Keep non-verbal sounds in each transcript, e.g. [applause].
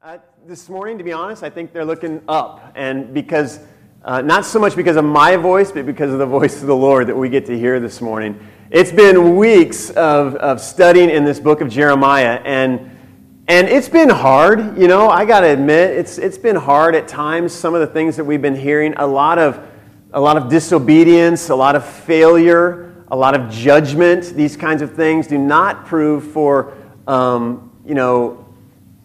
Uh, this morning, to be honest, I think they're looking up. And because, uh, not so much because of my voice, but because of the [laughs] voice of the Lord that we get to hear this morning. It's been weeks of, of studying in this book of Jeremiah, and, and it's been hard. You know, I got to admit, it's, it's been hard at times. Some of the things that we've been hearing, a lot of, a lot of disobedience, a lot of failure, a lot of judgment, these kinds of things do not prove for, um, you know,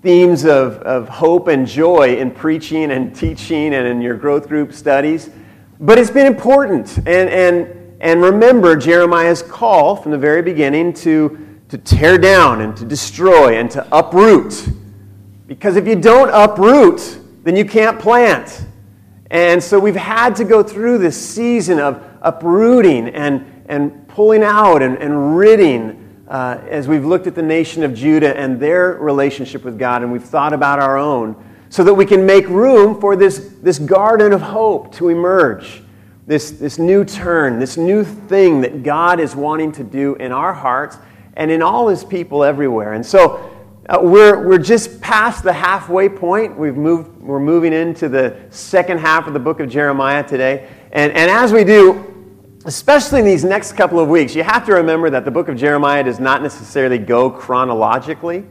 themes of, of hope and joy in preaching and teaching and in your growth group studies. But it's been important. And, and, and remember Jeremiah's call from the very beginning to, to tear down and to destroy and to uproot. Because if you don't uproot, then you can't plant. And so we've had to go through this season of uprooting and, and pulling out and, and ridding uh, as we've looked at the nation of Judah and their relationship with God, and we've thought about our own, so that we can make room for this, this garden of hope to emerge, this, this new turn, this new thing that God is wanting to do in our hearts and in all his people everywhere. And so uh, we're, we're just past the halfway point. We've moved, we're moving into the second half of the book of Jeremiah today. And, and as we do, especially in these next couple of weeks, you have to remember that the book of Jeremiah does not necessarily go chronologically.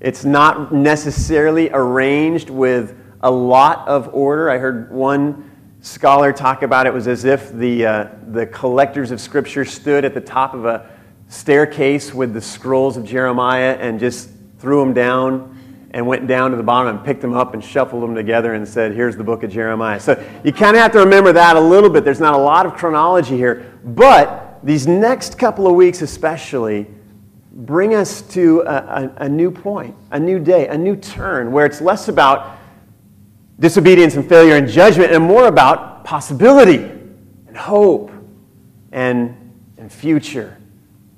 It's not necessarily arranged with a lot of order. I heard one scholar talk about it was as if the, uh, the collectors of Scripture stood at the top of a staircase with the scrolls of Jeremiah and just threw them down and went down to the bottom and picked them up and shuffled them together and said, Here's the book of Jeremiah. So you kind of have to remember that a little bit. There's not a lot of chronology here. But these next couple of weeks, especially, bring us to a, a, a new point, a new day, a new turn, where it's less about disobedience and failure and judgment and more about possibility and hope and, and future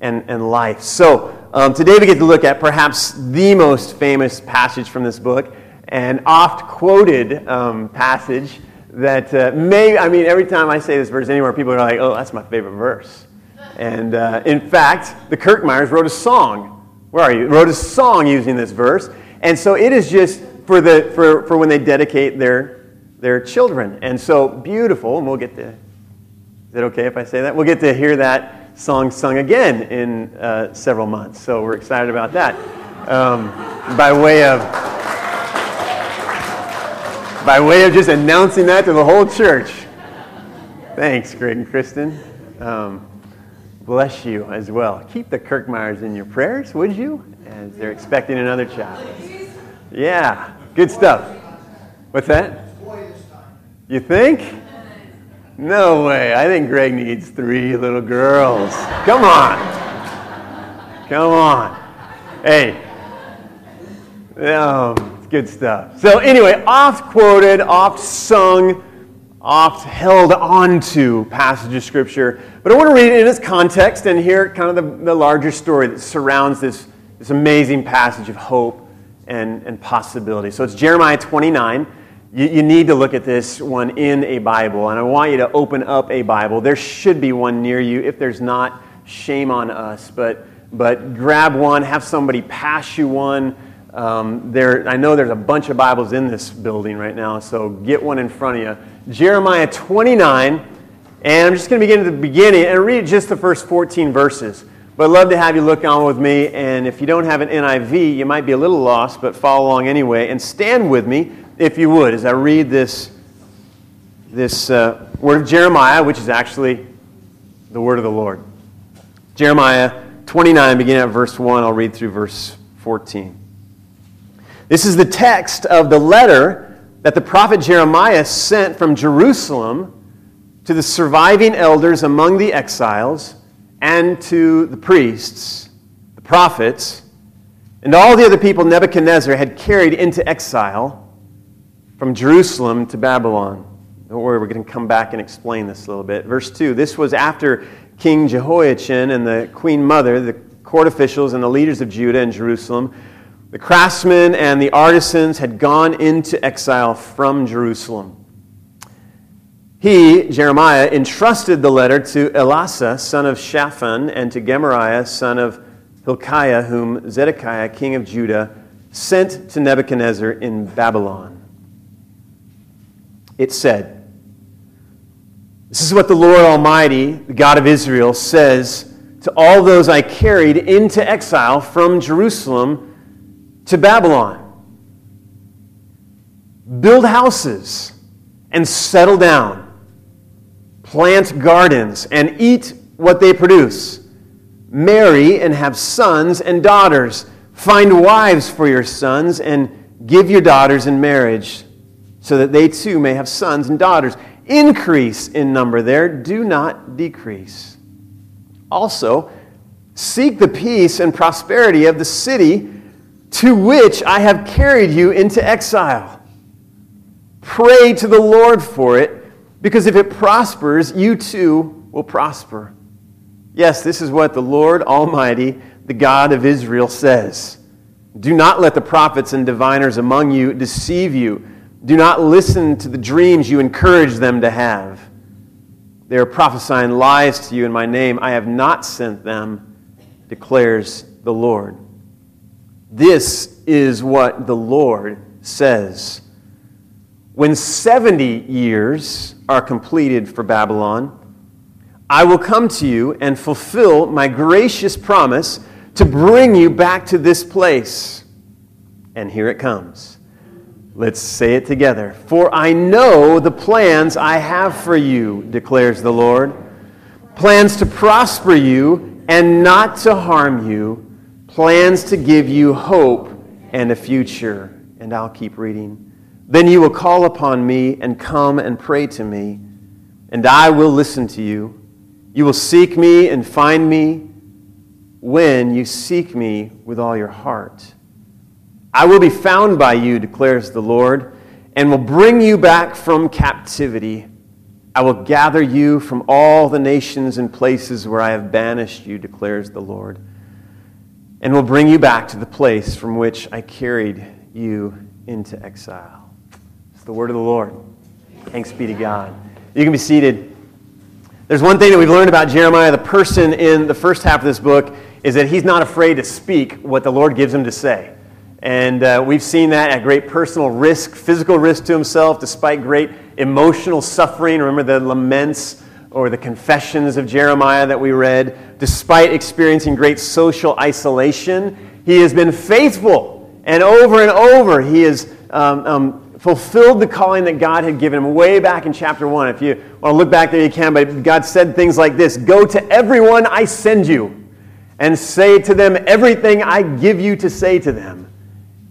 and, and life. So, um, today we get to look at perhaps the most famous passage from this book, an oft quoted um, passage that uh, may, I mean, every time I say this verse anywhere, people are like, oh, that's my favorite verse. And uh, in fact, the Kirkmeyers wrote a song. Where are you? Wrote a song using this verse. And so it is just for, the, for, for when they dedicate their, their children. And so beautiful, and we'll get to, is it okay if I say that? We'll get to hear that song sung again in uh, several months. So we're excited about that. Um, by way of by way of just announcing that to the whole church. Thanks, Greg and Kristen. Um, bless you as well. Keep the Kirkmeyers in your prayers, would you? As they're expecting another child. Yeah, good stuff. What's that? You think? No way. I think Greg needs three little girls. Come on. Come on. Hey. Um, good stuff. So, anyway, oft quoted, oft sung, oft held onto passage of Scripture. But I want to read it in its context and hear kind of the, the larger story that surrounds this, this amazing passage of hope and, and possibility. So, it's Jeremiah 29 you, you need to look at this one in a Bible, and I want you to open up a Bible. There should be one near you. If there's not, shame on us. But, but grab one, have somebody pass you one. Um, there, I know there's a bunch of Bibles in this building right now, so get one in front of you. Jeremiah 29, and I'm just going to begin at the beginning and read just the first 14 verses. But I'd love to have you look on with me, and if you don't have an NIV, you might be a little lost, but follow along anyway, and stand with me if you would, as I read this, this uh, word of Jeremiah, which is actually the word of the Lord. Jeremiah 29, beginning at verse 1, I'll read through verse 14. This is the text of the letter that the prophet Jeremiah sent from Jerusalem to the surviving elders among the exiles and to the priests, the prophets, and all the other people Nebuchadnezzar had carried into exile from Jerusalem to Babylon. Don't worry, we're going to come back and explain this a little bit. Verse 2 This was after King Jehoiachin and the queen mother, the court officials, and the leaders of Judah and Jerusalem. The craftsmen and the artisans had gone into exile from Jerusalem. He, Jeremiah, entrusted the letter to Elasah, son of Shaphan, and to Gemariah, son of Hilkiah, whom Zedekiah, king of Judah, sent to Nebuchadnezzar in Babylon. It said, This is what the Lord Almighty, the God of Israel, says to all those I carried into exile from Jerusalem to Babylon. Build houses and settle down, plant gardens and eat what they produce, marry and have sons and daughters, find wives for your sons and give your daughters in marriage, so that they too may have sons and daughters. Increase in number there, do not decrease. Also, seek the peace and prosperity of the city to which I have carried you into exile. Pray to the Lord for it, because if it prospers, you too will prosper. Yes, this is what the Lord Almighty, the God of Israel, says. Do not let the prophets and diviners among you deceive you. Do not listen to the dreams you encourage them to have. They are prophesying lies to you in my name. I have not sent them, declares the Lord. This is what the Lord says. When 70 years are completed for Babylon, I will come to you and fulfill my gracious promise to bring you back to this place. And here it comes. Let's say it together. For I know the plans I have for you, declares the Lord plans to prosper you and not to harm you, plans to give you hope and a future. And I'll keep reading. Then you will call upon me and come and pray to me, and I will listen to you. You will seek me and find me when you seek me with all your heart. I will be found by you, declares the Lord, and will bring you back from captivity. I will gather you from all the nations and places where I have banished you, declares the Lord, and will bring you back to the place from which I carried you into exile It's the word of the Lord. Thanks be to God. You can be seated. There's one thing that we've learned about Jeremiah, the person in the first half of this book, is that he's not afraid to speak what the Lord gives him to say. And uh, we've seen that at great personal risk, physical risk to himself, despite great emotional suffering. Remember the laments or the confessions of Jeremiah that we read. Despite experiencing great social isolation, he has been faithful. And over and over, he has um, um, fulfilled the calling that God had given him way back in chapter 1. If you want to look back there, you can. But God said things like this Go to everyone I send you and say to them everything I give you to say to them.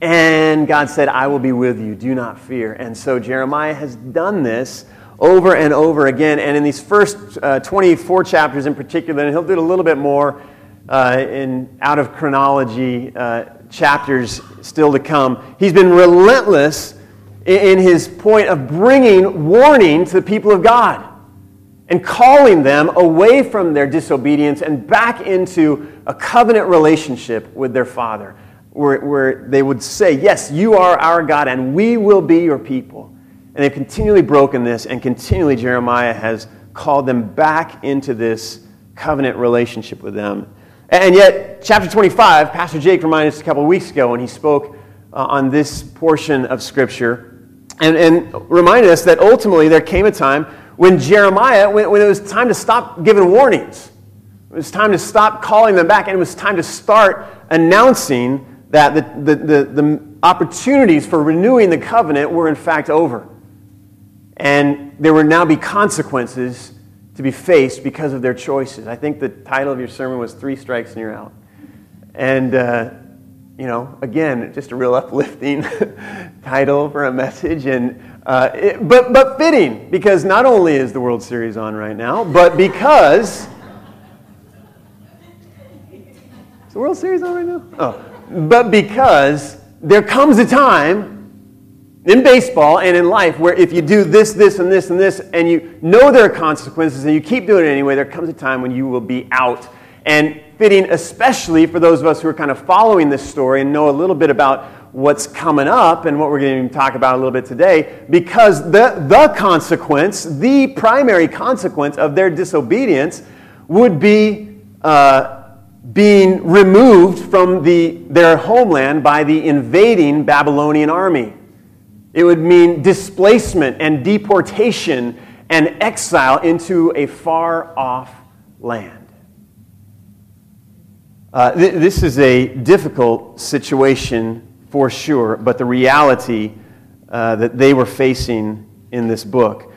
And God said, I will be with you. Do not fear. And so Jeremiah has done this over and over again. And in these first uh, 24 chapters in particular, and he'll do it a little bit more uh, in out of chronology uh, chapters still to come, he's been relentless in his point of bringing warning to the people of God and calling them away from their disobedience and back into a covenant relationship with their Father, where, where they would say, Yes, you are our God, and we will be your people. And they've continually broken this, and continually Jeremiah has called them back into this covenant relationship with them. And yet, chapter 25, Pastor Jake reminded us a couple weeks ago when he spoke uh, on this portion of Scripture and, and reminded us that ultimately there came a time when Jeremiah, when, when it was time to stop giving warnings. It was time to stop calling them back, and it was time to start announcing that the, the, the, the opportunities for renewing the covenant were in fact over. And there would now be consequences to be faced because of their choices. I think the title of your sermon was Three Strikes and You're Out. And uh, you know, again, just a real [laughs] uplifting [laughs] title for a message, and uh, it, but but fitting because not only is the World Series on right now, but because is the World Series on right now? Oh, but because there comes a time in baseball and in life where if you do this, this, and this, and this, and you know there are consequences, and you keep doing it anyway, there comes a time when you will be out. And fitting, especially for those of us who are kind of following this story and know a little bit about what's coming up and what we're going to talk about a little bit today, because the, the consequence, the primary consequence of their disobedience, would be uh, being removed from the, their homeland by the invading Babylonian army. It would mean displacement and deportation and exile into a far off land. Uh, th- this is a difficult situation for sure, but the reality uh, that they were facing in this book.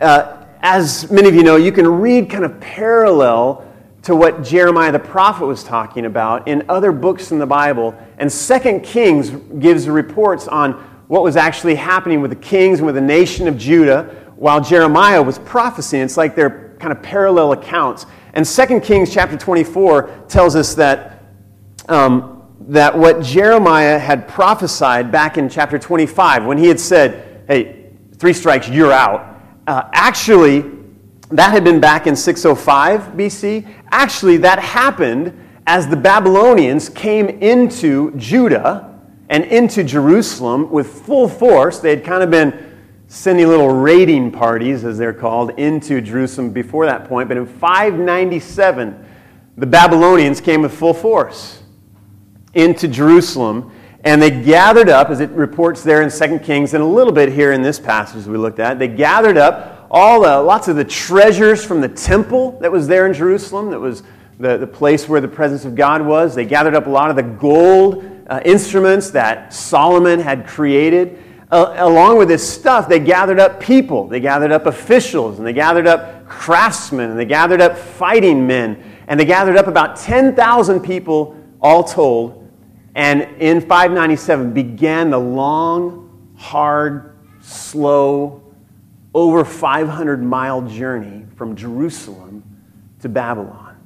Uh, as many of you know, you can read kind of parallel to what Jeremiah the prophet was talking about in other books in the Bible. And Second Kings gives reports on what was actually happening with the kings and with the nation of Judah while Jeremiah was prophesying. It's like they're kind of parallel accounts. And 2 Kings chapter 24 tells us that, um, that what Jeremiah had prophesied back in chapter 25, when he had said, hey, three strikes, you're out, uh, actually, that had been back in 605 BC. Actually, that happened as the Babylonians came into Judah and into Jerusalem with full force. They had kind of been sending little raiding parties, as they're called, into Jerusalem before that point. But in 597, the Babylonians came with full force into Jerusalem, and they gathered up, as it reports there in 2 Kings, and a little bit here in this passage we looked at, they gathered up all the, lots of the treasures from the temple that was there in Jerusalem, that was the, the place where the presence of God was. They gathered up a lot of the gold uh, instruments that Solomon had created uh, along with this stuff, they gathered up people, they gathered up officials, and they gathered up craftsmen, and they gathered up fighting men, and they gathered up about 10,000 people all told. And in 597 began the long, hard, slow, over 500 mile journey from Jerusalem to Babylon.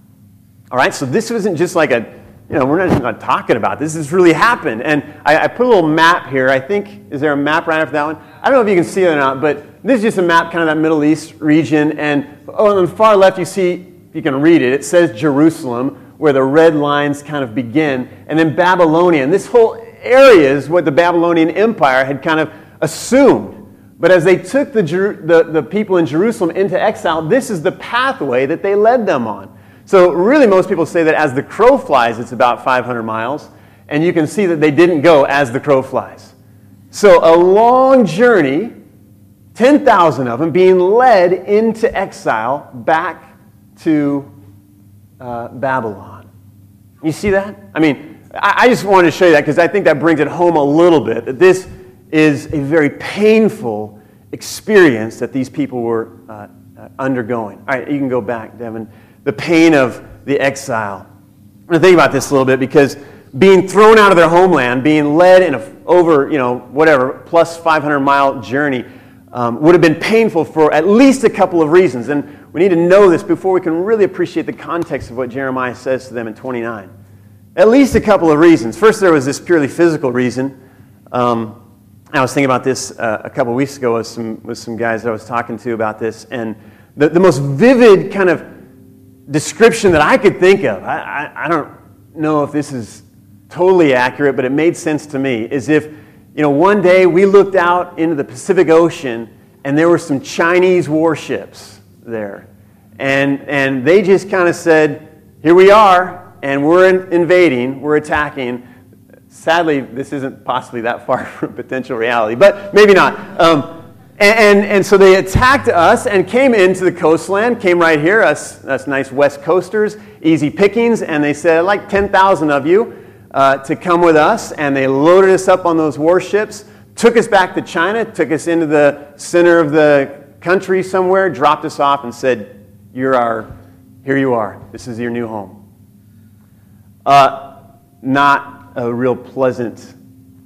All right, so this wasn't just like a you know, we're not, not talking about this. This really happened. And I, I, put a little map here. I think, is there a map right after that one? I don't know if you can see it or not, but this is just a map, kind of that Middle East region. And oh, on the far left, you see, you can read it, it says Jerusalem, where the red lines kind of begin. And then Babylonia. And this whole area is what the Babylonian Empire had kind of assumed. But as they took the, the, the people in Jerusalem into exile, this is the pathway that they led them on. So, really, most people say that as the crow flies, it's about 500 miles. And you can see that they didn't go as the crow flies. So, a long journey, 10,000 of them being led into exile back to uh, Babylon. You see that? I mean, I, I just wanted to show you that because I think that brings it home a little bit that this is a very painful experience that these people were uh, uh undergoing. All right, you can go back, Devin the pain of the exile. I'm going to think about this a little bit because being thrown out of their homeland, being led in a over, you know, whatever, plus 500 mile journey um, would have been painful for at least a couple of reasons. And we need to know this before we can really appreciate the context of what Jeremiah says to them in 29. At least a couple of reasons. First, there was this purely physical reason. Um, I was thinking about this uh, a couple weeks ago with some, with some guys that I was talking to about this. And the, the most vivid kind of description that I could think of, I, I, I, don't know if this is totally accurate, but it made sense to me, is if, you know, one day we looked out into the Pacific Ocean and there were some Chinese warships there. And, and they just kind of said, here we are, and we're in, invading, we're attacking. Sadly, this isn't possibly that far [laughs] from potential reality, but maybe not. Um, and, and, and, so they attacked us and came into the coastland, came right here, us, us nice West Coasters, easy pickings, and they said, like 10,000 of you uh, to come with us. And they loaded us up on those warships, took us back to China, took us into the center of the country somewhere, dropped us off, and said, You're our, here you are. This is your new home. Uh, not a real pleasant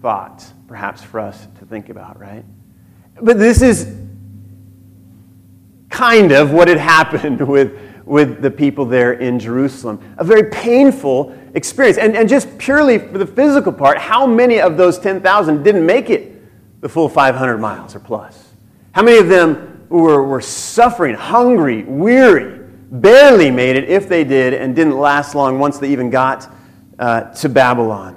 thought, perhaps, for us to think about, right? But this is kind of what had happened [laughs] with, with the people there in Jerusalem. A very painful experience. And, and just purely for the physical part, how many of those 10,000 didn't make it the full 500 miles or plus? How many of them were, were suffering, hungry, weary, barely made it if they did, and didn't last long once they even got uh, to Babylon?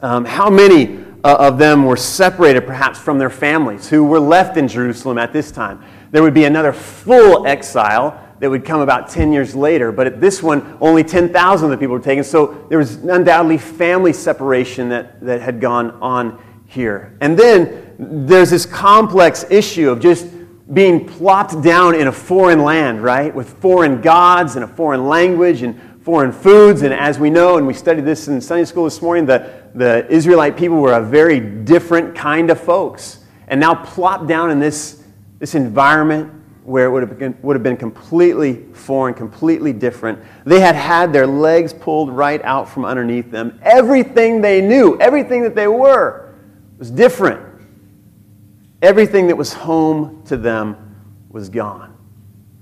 Um, how many uh, of them were separated perhaps from their families who were left in Jerusalem at this time. There would be another full exile that would come about 10 years later. But at this one, only 10,000 of the people were taken. So there was undoubtedly family separation that, that had gone on here. And then there's this complex issue of just being plopped down in a foreign land, right? With foreign gods and a foreign language and foreign foods. And as we know, and we studied this in Sunday school this morning, the, the Israelite people were a very different kind of folks. And now plopped down in this, this environment where it would have, been, would have been completely foreign, completely different. They had had their legs pulled right out from underneath them. Everything they knew, everything that they were, was different. Everything that was home to them was gone.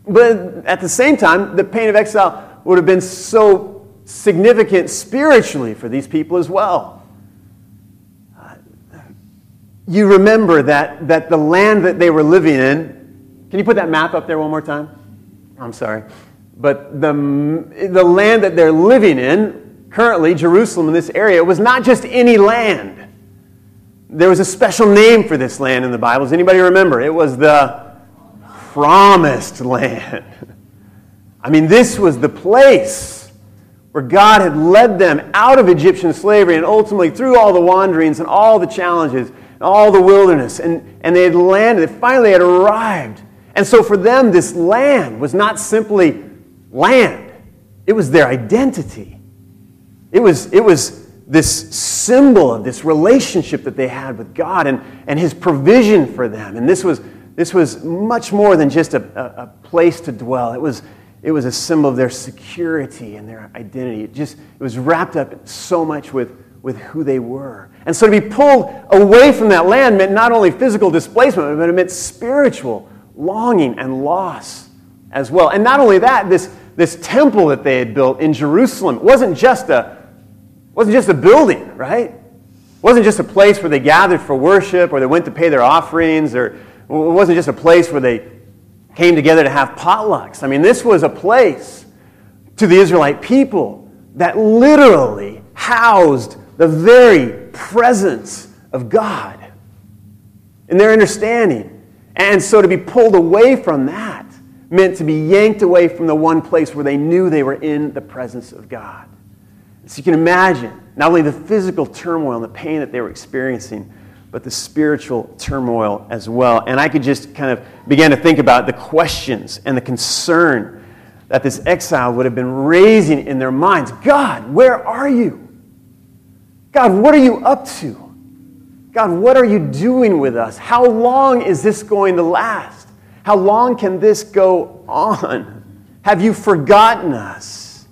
But at the same time, the pain of exile would have been so significant spiritually for these people as well. You remember that, that the land that they were living in, can you put that map up there one more time? I'm sorry. But the, the land that they're living in, currently, Jerusalem in this area, was not just any land. There was a special name for this land in the Bible. Does anybody remember? It was the promised land. [laughs] I mean, this was the place where God had led them out of Egyptian slavery and ultimately through all the wanderings and all the challenges and all the wilderness. And, and they had landed, they finally had arrived. And so for them, this land was not simply land, it was their identity. It was, it was this symbol of this relationship that they had with God and, and His provision for them. And this was, this was much more than just a, a, a place to dwell, it was, it was a symbol of their security and their identity. It just it was wrapped up so much with, with who they were. And so to be pulled away from that land meant not only physical displacement, but it meant spiritual longing and loss as well. And not only that, this, this temple that they had built in Jerusalem wasn't just a wasn't just a building, right? It wasn't just a place where they gathered for worship or they went to pay their offerings or it wasn't just a place where they came together to have potlucks. I mean, this was a place to the Israelite people that literally housed the very presence of God in their understanding. And so to be pulled away from that meant to be yanked away from the one place where they knew they were in the presence of God. So you can imagine not only the physical turmoil and the pain that they were experiencing, but the spiritual turmoil as well. And I could just kind of begin to think about the questions and the concern that this exile would have been raising in their minds God, where are you? God, what are you up to? God, what are you doing with us? How long is this going to last? How long can this go on? Have you forgotten us?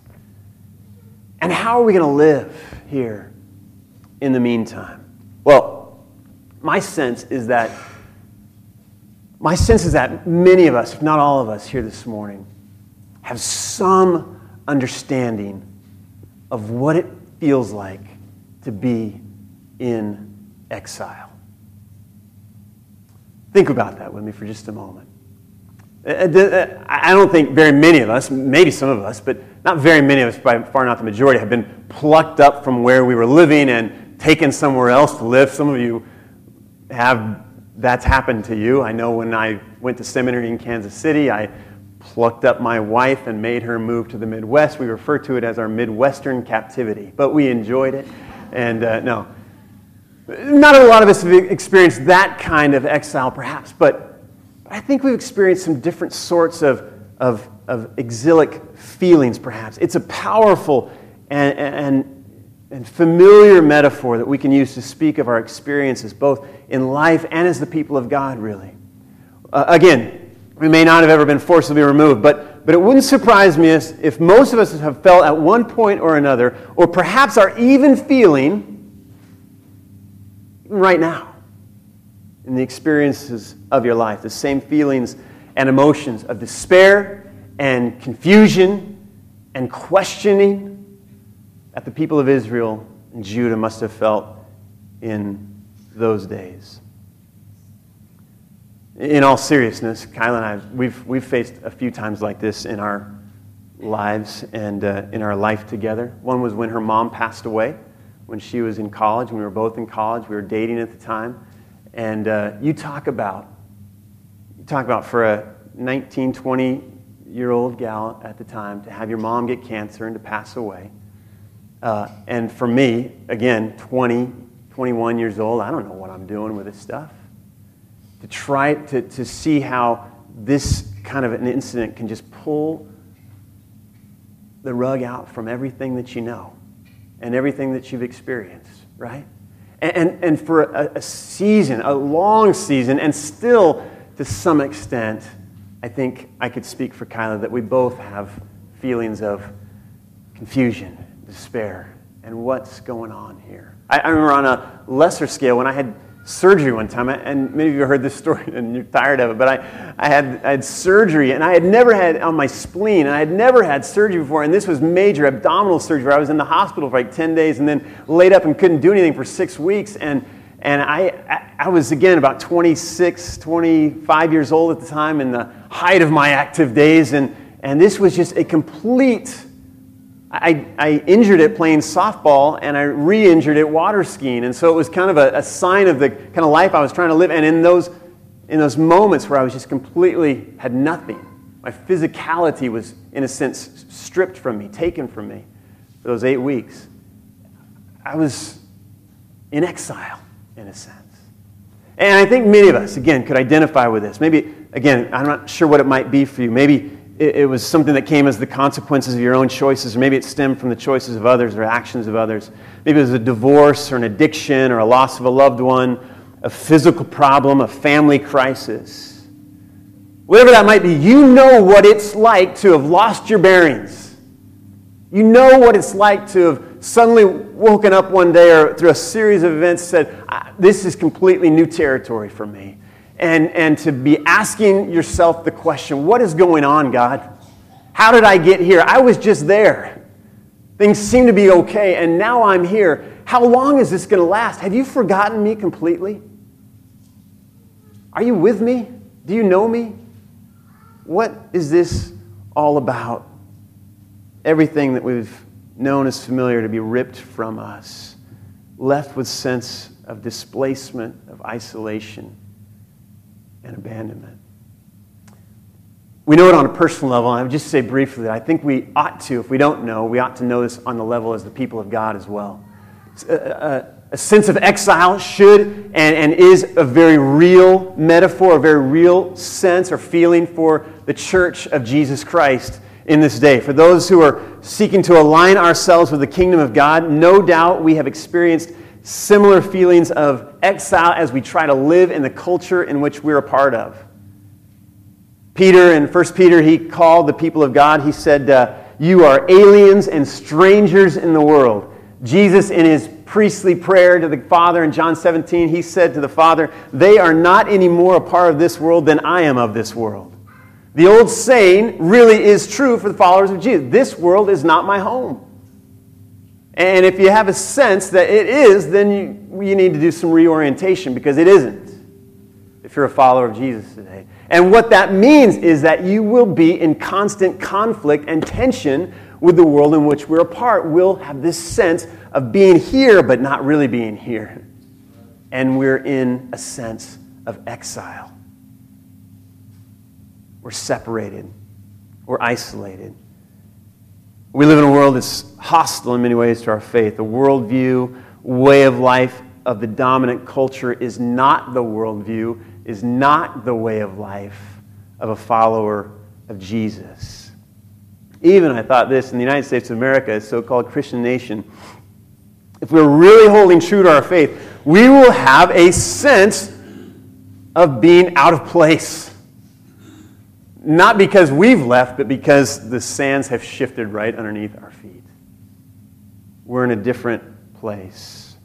And how are we going to live here in the meantime? Well, my sense is that my sense is that many of us, if not all of us here this morning, have some understanding of what it feels like to be in exile. Think about that with me for just a moment. Uh, uh, I don't think very many of us, maybe some of us, but not very many of us, by far not the majority, have been plucked up from where we were living and taken somewhere else to live. Some of you have, that's happened to you. I know when I went to seminary in Kansas City, I plucked up my wife and made her move to the Midwest. We refer to it as our Midwestern captivity, but we enjoyed it. And uh, no, not a lot of us have experienced that kind of exile, perhaps, but I think we've experienced some different sorts of, of of exilic feelings, perhaps. It's a powerful and, and, and familiar metaphor that we can use to speak of our experiences, both in life and as the people of God, really. Uh, again, we may not have ever been forcibly removed, but, but it wouldn't surprise me if most of us have felt at one point or another, or perhaps are even feeling right now in the experiences of your life, the same feelings and emotions of despair and confusion and questioning that the people of Israel and Judah must have felt in those days. In all seriousness, Kyla and I, we've, we've faced a few times like this in our lives and uh, in our life together. One was when her mom passed away when she was in college. We were both in college. We were dating at the time. And uh, you talk about, you talk about for a 19, 20 year old gal at the time to have your mom get cancer and to pass away. Uh, and for me, again, 20, 21 years old, I don't know what I'm doing with this stuff. To try to, to see how this kind of an incident can just pull the rug out from everything that you know and everything that you've experienced, right? And, and, and for a, a season, a long season, and still to some extent, I think I could speak for Kyla that we both have feelings of confusion, despair, and what's going on here. I, I remember on a lesser scale when I had surgery one time, and many of you heard this story [laughs] and you're tired of it, but I, I, had, I had surgery, and I had never had on my spleen, and I had never had surgery before, and this was major abdominal surgery I was in the hospital for like 10 days and then laid up and couldn't do anything for six weeks. And, and I, I was, again, about 26, 25 years old at the time in the height of my active days, and, and this was just a complete I, I, injured it playing softball and I re injured it water skiing. And so it was kind of a, a, sign of the kind of life I was trying to live. And in those, in those moments where I was just completely had nothing, my physicality was, in a sense, stripped from me, taken from me for those eight weeks. I was in exile, in a sense. And I think many of us, again, could identify with this. Maybe, again, I'm not sure what it might be for you. Maybe it, it was something that came as the consequences of your own choices, or maybe it stemmed from the choices of others or actions of others. Maybe it was a divorce or an addiction or a loss of a loved one, a physical problem, a family crisis. Whatever that might be, you know what it's like to have lost your bearings. You know what it's like to have suddenly woken up one day or through a series of events said, ah, This is completely new territory for me and, and to be asking yourself the question what is going on, God? How did I get here? I was just there. Things seem to be okay, and now I'm here. How long is this going to last? Have you forgotten me completely? Are you with me? Do you know me? What is this all about? Everything that we've known as familiar to be ripped from us, left with sense of displacement, of isolation and abandonment. We know it on a personal level, and I would just say briefly that I think we ought to, if we don't know, we ought to know this on the level as the people of God as well. A, a, uh, uh, a sense of exile should and, and is a very real metaphor, a very real sense or feeling for the church of Jesus Christ in this day. For those who are seeking to align ourselves with the kingdom of God, no doubt we have experienced similar feelings of exile as we try to live in the culture in which we're a part of. Peter, in 1 Peter, he called the people of God, he said, uh, You are aliens and strangers in the world. Jesus, in his priestly prayer to the Father in John 17, he said to the Father, They are not any more a part of this world than I am of this world. The old saying really is true for the followers of Jesus this world is not my home. And if you have a sense that it is, then you, you need to do some reorientation because it isn't if you're a follower of Jesus today. And what that means is that you will be in constant conflict and tension with the world in which we're a part. We'll have this sense of being here, but not really being here. And we're in a sense of exile. We're separated, we're isolated. We live in a world that's hostile in many ways to our faith. The worldview, way of life of the dominant culture is not the worldview, is not the way of life of a follower of Jesus. Even I thought this in the United States of America, a so called Christian nation, if we're really holding true to our faith, we will have a sense of being out of place. Not because we've left, but because the sands have shifted right underneath our feet. We're in a different place.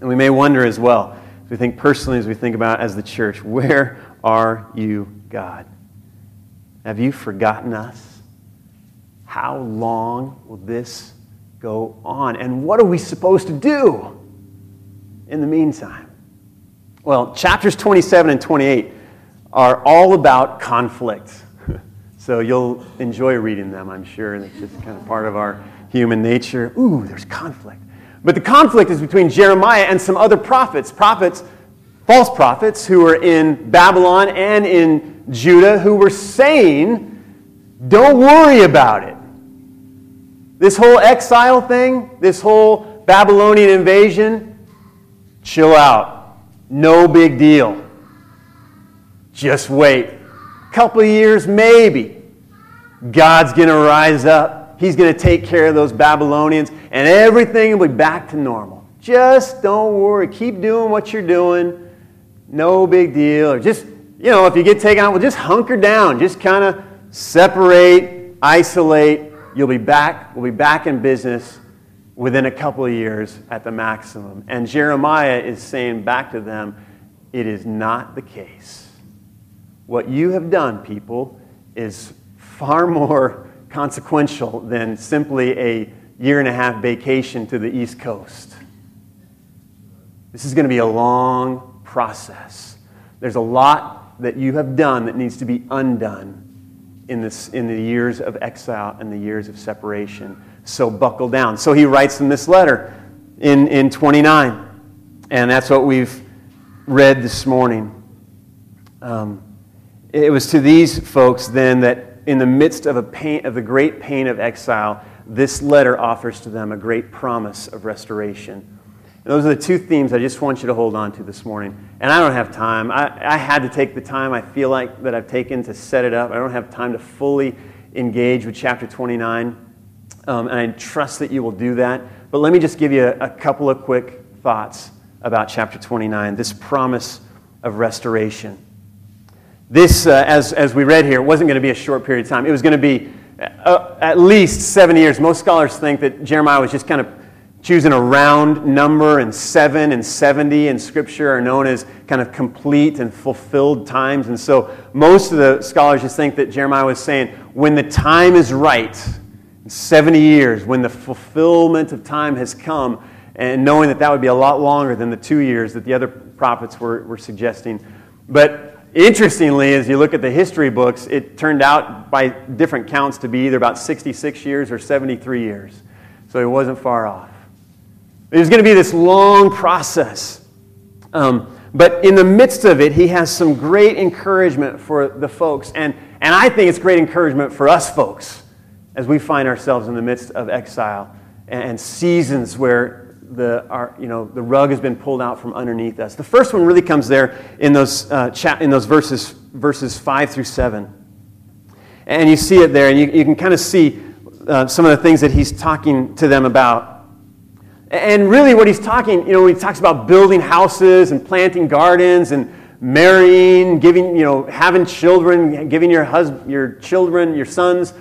And we may wonder as well, as we think personally, as we think about as the church, where are you, God? Have you forgotten us? How long will this go on? And what are we supposed to do in the meantime? Well, chapters 27 and 28 are all about conflict. [laughs] so you'll enjoy reading them, I'm sure, and it's just kind of part of our human nature. Ooh, there's conflict. But the conflict is between Jeremiah and some other prophets, prophets, false prophets, who were in Babylon and in Judah, who were saying Don't worry about it. This whole exile thing, this whole Babylonian invasion, chill out. No big deal. Just wait. A couple of years, maybe. God's going to rise up. He's going to take care of those Babylonians, and everything will be back to normal. Just don't worry. Keep doing what you're doing. No big deal. Or just, you know, if you get taken out, well, just hunker down. Just kind of separate, isolate. You'll be back. We'll be back in business within a couple of years at the maximum. And Jeremiah is saying back to them, it is not the case. What you have done, people, is far more [laughs] consequential than simply a year and a half vacation to the East Coast. This is going to be a long process. There's a lot that you have done that needs to be undone in, this, in the years of exile and the years of separation. So buckle down. So he writes in this letter in, in 29, and that's what we've read this morning. Um, it was to these folks then that in the midst of, a pain, of the great pain of exile, this letter offers to them a great promise of restoration. Those are the two themes I just want you to hold on to this morning. And I don't have time. I, I had to take the time I feel like that I've taken to set it up. I don't have time to fully engage with chapter 29. Um, and I trust that you will do that. But let me just give you a, a couple of quick thoughts about chapter 29, this promise of restoration. This, uh, as, as we read here, wasn't going to be a short period of time. It was going to be uh, at least seven years. Most scholars think that Jeremiah was just kind of choosing a round number, and 7 and 70 in Scripture are known as kind of complete and fulfilled times. And so most of the scholars just think that Jeremiah was saying, when the time is right, 70 years, when the fulfillment of time has come, and knowing that that would be a lot longer than the two years that the other prophets were, were suggesting. But interestingly, as you look at the history books, it turned out by different counts to be either about 66 years or 73 years. So he wasn't far off. It was going to be this long process. Um, but in the midst of it, he has some great encouragement for the folks. And, and I think it's great encouragement for us folks as we find ourselves in the midst of exile and, and seasons where the, our, you know, the rug has been pulled out from underneath us. The first one really comes there in those, uh, chat, in those verses, verses 5 through 7. And you see it there, and you, you can kind of see uh, some of the things that he's talking to them about. And really, what he's talking, you know, he talks about building houses and planting gardens and marrying, giving, you know, having children, giving your husband, your children, your sons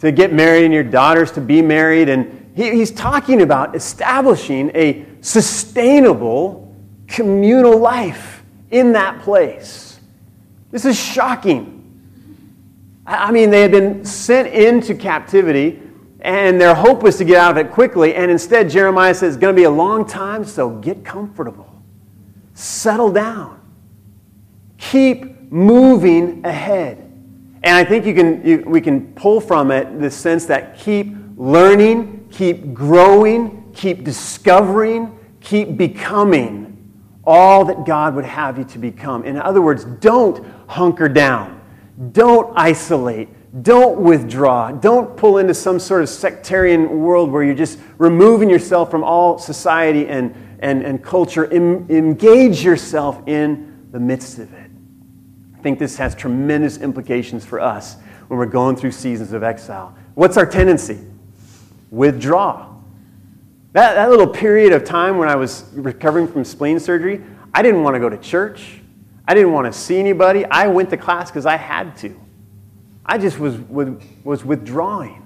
to get married and your daughters to be married. And he, he's talking about establishing a sustainable communal life in that place. This is shocking. I mean, they had been sent into captivity and their hope was to get out of it quickly. And instead, Jeremiah says it's going to be a long time, so get comfortable. Settle down. Keep moving ahead. And I think you can, you, we can pull from it the sense that keep learning, keep growing, keep discovering, keep becoming all that God would have you to become. In other words, don't hunker down, don't isolate, don't withdraw. Don't pull into some sort of sectarian world where you're just removing yourself from all society and, and, and culture. Em, engage yourself in the midst of it. I think this has tremendous implications for us when we're going through seasons of exile. What's our tendency? Withdraw. That, that little period of time when I was recovering from spleen surgery, I didn't want to go to church. I didn't want to see anybody. I went to class because I had to. I just was, was withdrawing.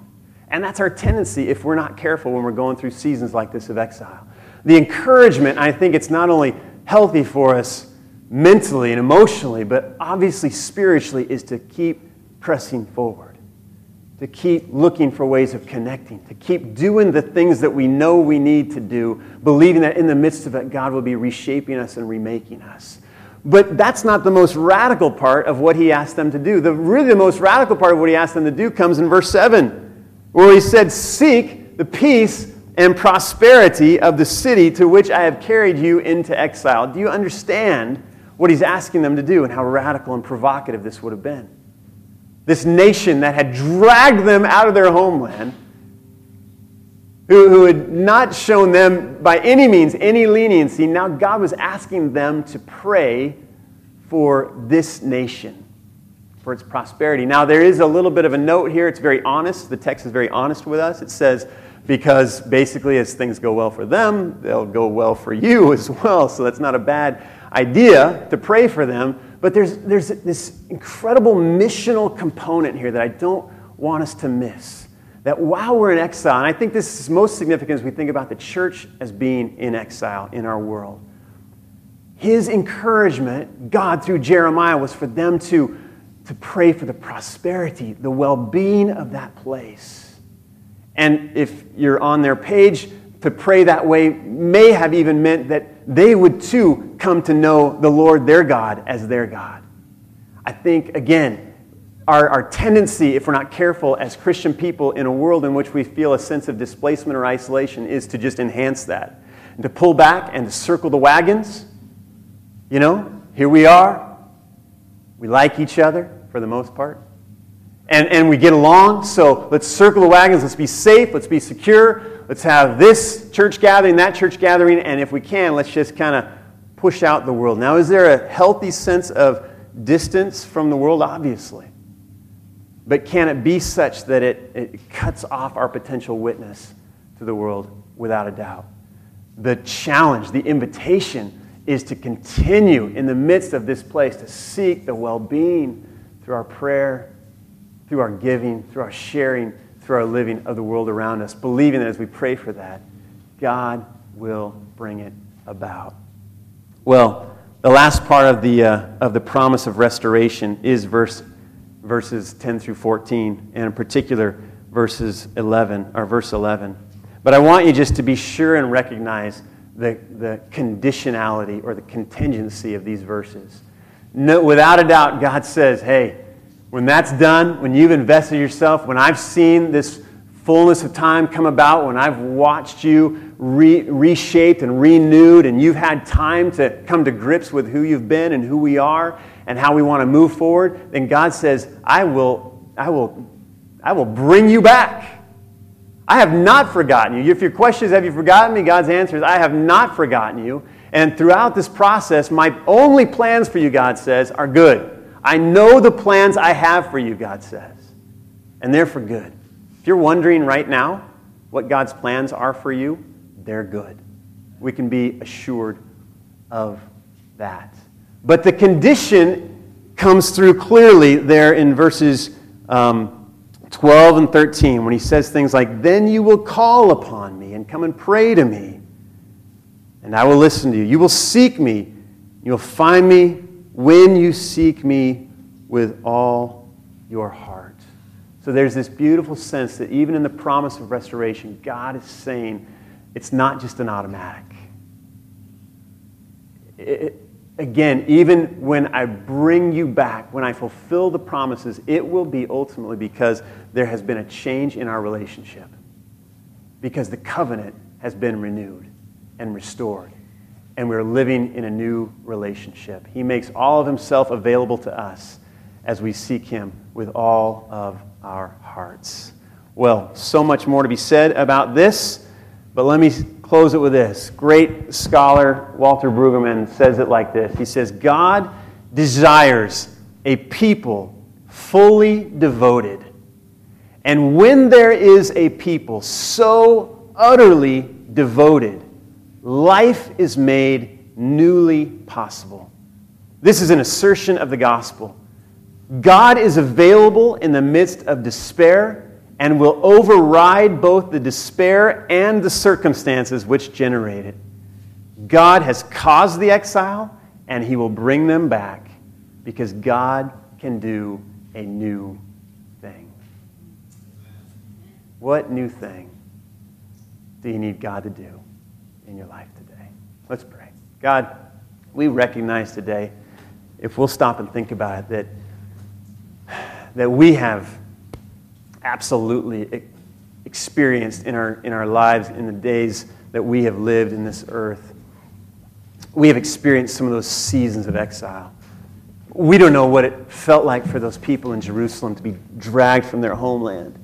And that's our tendency if we're not careful when we're going through seasons like this of exile. The encouragement, I think it's not only healthy for us mentally and emotionally, but obviously spiritually, is to keep pressing forward, to keep looking for ways of connecting, to keep doing the things that we know we need to do, believing that in the midst of it, God will be reshaping us and remaking us. But that's not the most radical part of what he asked them to do. The, really, the most radical part of what he asked them to do comes in verse 7, where he said, Seek the peace and prosperity of the city to which I have carried you into exile. Do you understand what he's asking them to do and how radical and provocative this would have been? This nation that had dragged them out of their homeland, who, who had not shown them by any means any leniency, now God was asking them to pray for this nation, for its prosperity. Now, there is a little bit of a note here. It's very honest. The text is very honest with us. It says, because basically, as things go well for them, they'll go well for you [laughs] as well. So that's not a bad idea to pray for them. But there's, there's this incredible missional component here that I don't want us to miss. That while we're in exile, and I think this is most significant as we think about the church as being in exile in our world, his encouragement, God through Jeremiah, was for them to, to pray for the prosperity, the well being of that place. And if you're on their page, to pray that way may have even meant that they would too come to know the Lord their God as their God. I think, again, our, our tendency, if we're not careful as Christian people in a world in which we feel a sense of displacement or isolation, is to just enhance that. And to pull back and to circle the wagons. You know, here we are. We like each other for the most part and, and we get along. So let's circle the wagons. Let's be safe. Let's be secure. Let's have this church gathering, that church gathering, and if we can, let's just kind of push out the world. Now, is there a healthy sense of distance from the world? Obviously. But can it be such that it, it cuts off our potential witness to the world? Without a doubt. The challenge, the invitation, is to continue in the midst of this place to seek the well being through our prayer through our giving, through our sharing, through our living of the world around us, believing that as we pray for that, God will bring it about. Well, the last part of the, uh, of the promise of restoration is verse, verses 10 through 14, and in particular, verses 11, or verse 11. But I want you just to be sure and recognize the, the conditionality or the contingency of these verses. No, without a doubt, God says, hey, when that's done, when you've invested yourself, when I've seen this fullness of time come about, when I've watched you re- reshaped and renewed, and you've had time to come to grips with who you've been and who we are and how we want to move forward, then God says, I will, I will, I will bring you back. I have not forgotten you. If your question is, Have you forgotten me? God's answer is, I have not forgotten you. And throughout this process, my only plans for you, God says, are good I know the plans I have for you, God says, and they're for good. If you're wondering right now what God's plans are for you, they're good. We can be assured of that. But the condition comes through clearly there in verses um, 12 and 13 when he says things like, Then you will call upon me and come and pray to me, and I will listen to you. You will seek me, you'll find me when you seek me with all your heart. So there's this beautiful sense that even in the promise of restoration, God is saying it's not just an automatic. It, again, even when I bring you back, when I fulfill the promises, it will be ultimately because there has been a change in our relationship. Because the covenant has been renewed and restored and we're living in a new relationship. He makes all of himself available to us as we seek him with all of our hearts. Well, so much more to be said about this, but let me close it with this. Great scholar Walter Brueggemann says it like this He says, God desires a people fully devoted. And when there is a people so utterly devoted, life is made newly possible. This is an assertion of the gospel. God is available in the midst of despair and will override both the despair and the circumstances which generate it. God has caused the exile and he will bring them back because God can do a new thing. What new thing do you need God to do? In your life today. Let's pray. God, we recognize today, if we'll stop and think about it, that, that we have absolutely experienced in our, in our lives in the days that we have lived in this earth. We have experienced some of those seasons of exile. We don't know what it felt like for those people in Jerusalem to be dragged from their homeland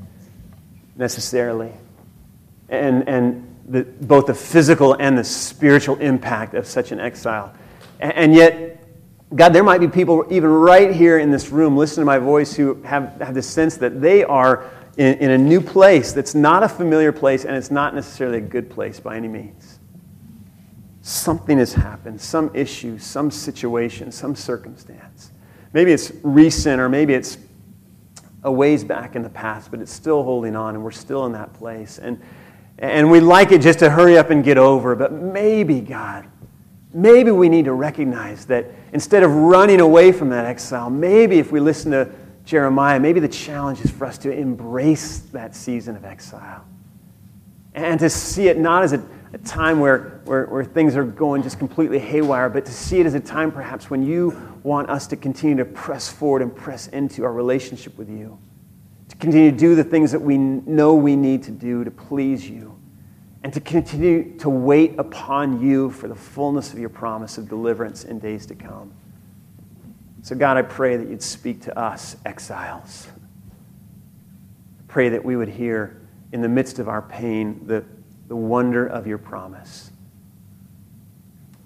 necessarily. And, and the, both the physical and the spiritual impact of such an exile. And, and yet, God, there might be people even right here in this room listening to my voice who have, have this sense that they are in, in a new place that's not a familiar place and it's not necessarily a good place by any means. Something has happened, some issue, some situation, some circumstance. Maybe it's recent or maybe it's a ways back in the past, but it's still holding on and we're still in that place. And, and we like it just to hurry up and get over, but maybe, God, maybe we need to recognize that instead of running away from that exile, maybe if we listen to Jeremiah, maybe the challenge is for us to embrace that season of exile and to see it not as a, a time where, where, where things are going just completely haywire, but to see it as a time perhaps when you want us to continue to press forward and press into our relationship with you, to continue to do the things that we know we need to do to please you and to continue to wait upon you for the fullness of your promise of deliverance in days to come. So, God, I pray that you'd speak to us, exiles. Pray that we would hear in the midst of our pain the, the wonder of your promise.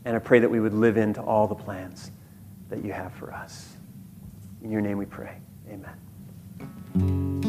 And I pray that we would live into all the plans that you have for us. In your name we pray. Amen. Thank you.